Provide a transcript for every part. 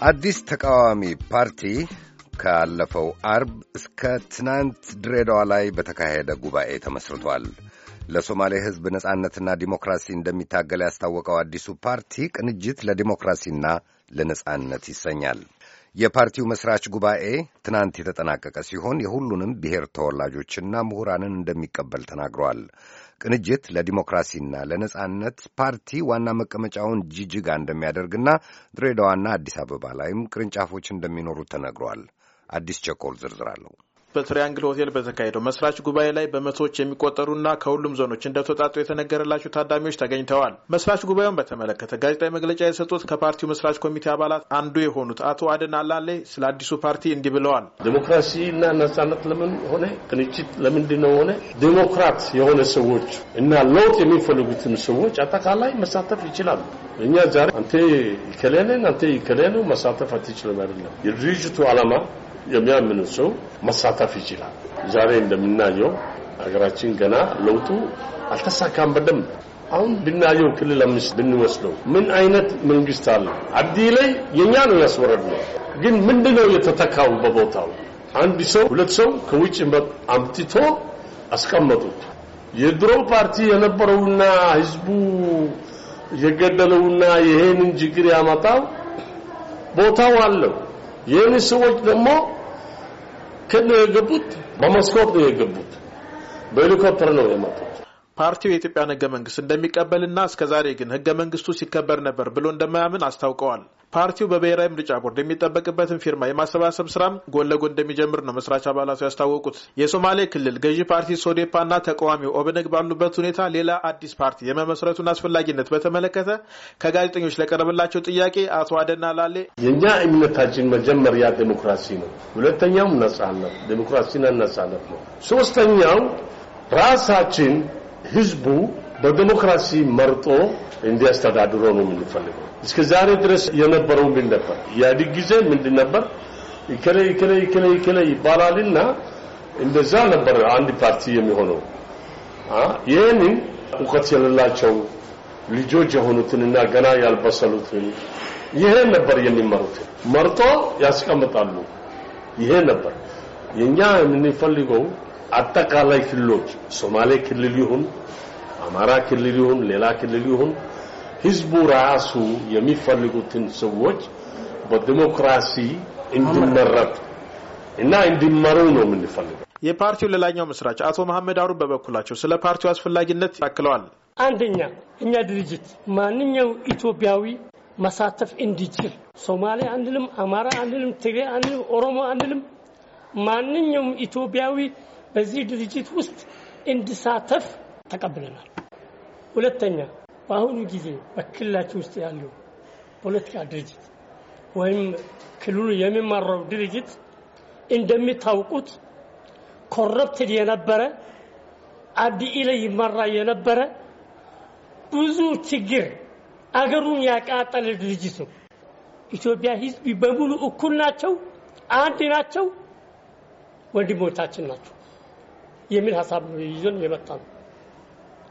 አዲስ ተቃዋሚ ፓርቲ ካለፈው አርብ እስከ ትናንት ድሬዳዋ ላይ በተካሄደ ጉባኤ ተመስርቷል። ለሶማሌ ሕዝብ ነጻነትና ዲሞክራሲ እንደሚታገል ያስታወቀው አዲሱ ፓርቲ ቅንጅት ለዲሞክራሲና ለነጻነት ይሰኛል። የፓርቲው መስራች ጉባኤ ትናንት የተጠናቀቀ ሲሆን የሁሉንም ብሔር ተወላጆችና ምሁራንን እንደሚቀበል ተናግሯል። ቅንጅት ለዲሞክራሲና ለነጻነት ፓርቲ ዋና መቀመጫውን ጂጂጋ እንደሚያደርግና ድሬዳዋና አዲስ አበባ ላይም ቅርንጫፎች እንደሚኖሩት ተነግሯል። አዲስ ቸኮል ዝርዝር አለው። በትሪያንግል ሆቴል በተካሄደው መስራች ጉባኤ ላይ በመቶዎች የሚቆጠሩና ከሁሉም ዞኖች እንደተውጣጡ የተነገረላቸው ታዳሚዎች ተገኝተዋል። መስራች ጉባኤውን በተመለከተ ጋዜጣዊ መግለጫ የሰጡት ከፓርቲው መስራች ኮሚቴ አባላት አንዱ የሆኑት አቶ አደን አላሌ ስለ አዲሱ ፓርቲ እንዲህ ብለዋል። ዲሞክራሲና ነጻነት ለምን ሆነ? ቅንጅት ለምንድን ነው ሆነ? ዲሞክራት የሆነ ሰዎች እና ለውጥ የሚፈልጉትን ሰዎች አጠቃላይ መሳተፍ ይችላሉ። እኛ ዛሬ አንተ ይከሌንን አንተ ይከሌኑ መሳተፍ አትችልም አይደለም። የድርጅቱ ዓላማ የሚያምን ሰው መሳተፍ ይችላል። ዛሬ እንደምናየው ሀገራችን ገና ለውጡ አልተሳካም በደንብ። አሁን ብናየው ክልል አምስት ብንወስደው ምን አይነት መንግስት አለ? አብዲ ላይ የኛ ነው ያስወረድ ነው። ግን ምንድነው የተተካው በቦታው? አንድ ሰው ሁለት ሰው ከውጭ አምጥቶ አስቀመጡት። የድሮ ፓርቲ የነበረውና ህዝቡ የገደለውና ይሄንን ችግር ያመጣው ቦታው አለው። ይህን ሰዎች ደግሞ ከነ የገቡት በመስኮት ነው የገቡት፣ በሄሊኮፕተር ነው የመጡት። ፓርቲው የኢትዮጵያን ህገ መንግስት እንደሚቀበልና እስከዛሬ ግን ህገ መንግስቱ ሲከበር ነበር ብሎ እንደማያምን አስታውቀዋል። ፓርቲው በብሔራዊ ምርጫ ቦርድ የሚጠበቅበትን ፊርማ የማሰባሰብ ስራም ጎን ለጎን እንደሚጀምር ነው መስራች አባላቱ ያስታወቁት። የሶማሌ ክልል ገዢ ፓርቲ ሶዴፓና ተቃዋሚው ኦብነግ ባሉበት ሁኔታ ሌላ አዲስ ፓርቲ የመመስረቱን አስፈላጊነት በተመለከተ ከጋዜጠኞች ለቀረበላቸው ጥያቄ አቶ አደና ላሌ የእኛ እምነታችን መጀመሪያ ዴሞክራሲ ነው፣ ሁለተኛው ነጻነት፣ ዴሞክራሲና ነጻነት ነው። ሶስተኛው ራሳችን ህዝቡ በዴሞክራሲ መርጦ እንዲያስተዳድሮ ነው የምንፈልገው። እስከ ዛሬ ድረስ የነበረው ምን ነበር? ኢህአዴግ ጊዜ ምንድን ነበር? ይከለ ይከለ ይከለ ይከለ ይባላልና እንደዛ ነበር አንድ ፓርቲ የሚሆነው። ይህንን እውቀት የሌላቸው ልጆች የሆኑትንና ገና ያልበሰሉትን ይሄ ነበር የሚመሩት። መርጦ ያስቀምጣሉ። ይሄ ነበር የኛ የምንፈልገው። አጠቃላይ ክልሎች ሶማሌ ክልል ይሁን አማራ ክልል ይሁን ሌላ ክልል ይሁን ህዝቡ ራሱ የሚፈልጉትን ሰዎች በዲሞክራሲ እንዲመረጡ እና እንዲመሩ ነው የምንፈልገው። የፓርቲው ሌላኛው መስራች አቶ መሐመድ አሩን በበኩላቸው ስለ ፓርቲው አስፈላጊነት ያክለዋል። አንደኛ እኛ ድርጅት ማንኛው ኢትዮጵያዊ መሳተፍ እንዲችል ሶማሌ አንልም፣ አማራ አንልም፣ ትግሬ አንልም፣ ኦሮሞ አንልም። ማንኛውም ኢትዮጵያዊ በዚህ ድርጅት ውስጥ እንዲሳተፍ ተቀብለናል። ሁለተኛ በአሁኑ ጊዜ በክልላችን ውስጥ ያለው ፖለቲካ ድርጅት ወይም ክልሉ የሚመራው ድርጅት እንደሚታውቁት ኮረፕትድ የነበረ አብዲ ላይ ይመራ የነበረ ብዙ ችግር አገሩን ያቃጠለ ድርጅት ነው። ኢትዮጵያ ሕዝብ በሙሉ እኩል ናቸው፣ አንድ ናቸው፣ ወንድሞቻችን ናቸው የሚል ሀሳብ ነው ይዞን የመጣ ነው።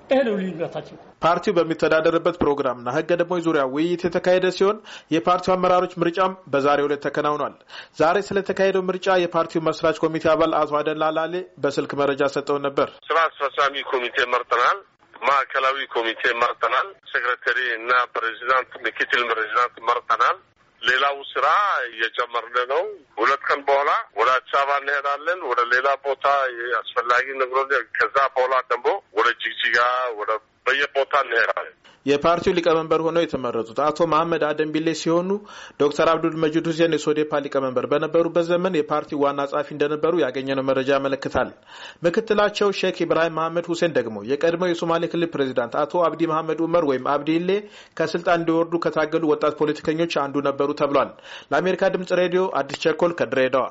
ይህ ነው ልዩነታችን። ፓርቲው በሚተዳደርበት ፕሮግራምና ህገ ደንቦች ዙሪያ ውይይት የተካሄደ ሲሆን የፓርቲው አመራሮች ምርጫም በዛሬው ዕለት ተከናውኗል። ዛሬ ስለተካሄደው ምርጫ የፓርቲው መስራች ኮሚቴ አባል አቶ አደን ላላሌ በስልክ መረጃ ሰጠውን ነበር። ስራ አስፈጻሚ ኮሚቴ መርጠናል። ማዕከላዊ ኮሚቴ መርጠናል። ሴክሬታሪ እና ፕሬዚዳንት፣ ምክትል ፕሬዚዳንት መርጠናል። ሌላው ስራ እየጨመርን ነው። ሁለት ቀን በኋላ ወደ አዲስ አበባ እንሄዳለን። ወደ ሌላ ቦታ አስፈላጊ ነገሮች ከዛ በኋላ ደግሞ ወደ ጅግጅጋ ወደ በየቦታ እንሄዳለን። የፓርቲው ሊቀመንበር ሆነው የተመረጡት አቶ መሐመድ አደን ቢሌ ሲሆኑ ዶክተር አብዱል መጂድ ሁሴን የሶዴፓ ሊቀመንበር በነበሩበት ዘመን የፓርቲው ዋና ጸሐፊ እንደነበሩ ያገኘነው መረጃ ያመለክታል። ምክትላቸው ሼክ ኢብራሂም መሐመድ ሁሴን ደግሞ የቀድሞው የሶማሌ ክልል ፕሬዚዳንት አቶ አብዲ መሐመድ ኡመር ወይም አብዲሌ ከስልጣን እንዲወርዱ ከታገሉ ወጣት ፖለቲከኞች አንዱ ነበሩ ተብሏል። ለአሜሪካ ድምጽ ሬዲዮ አዲስ ቸኮል ከድሬዳዋ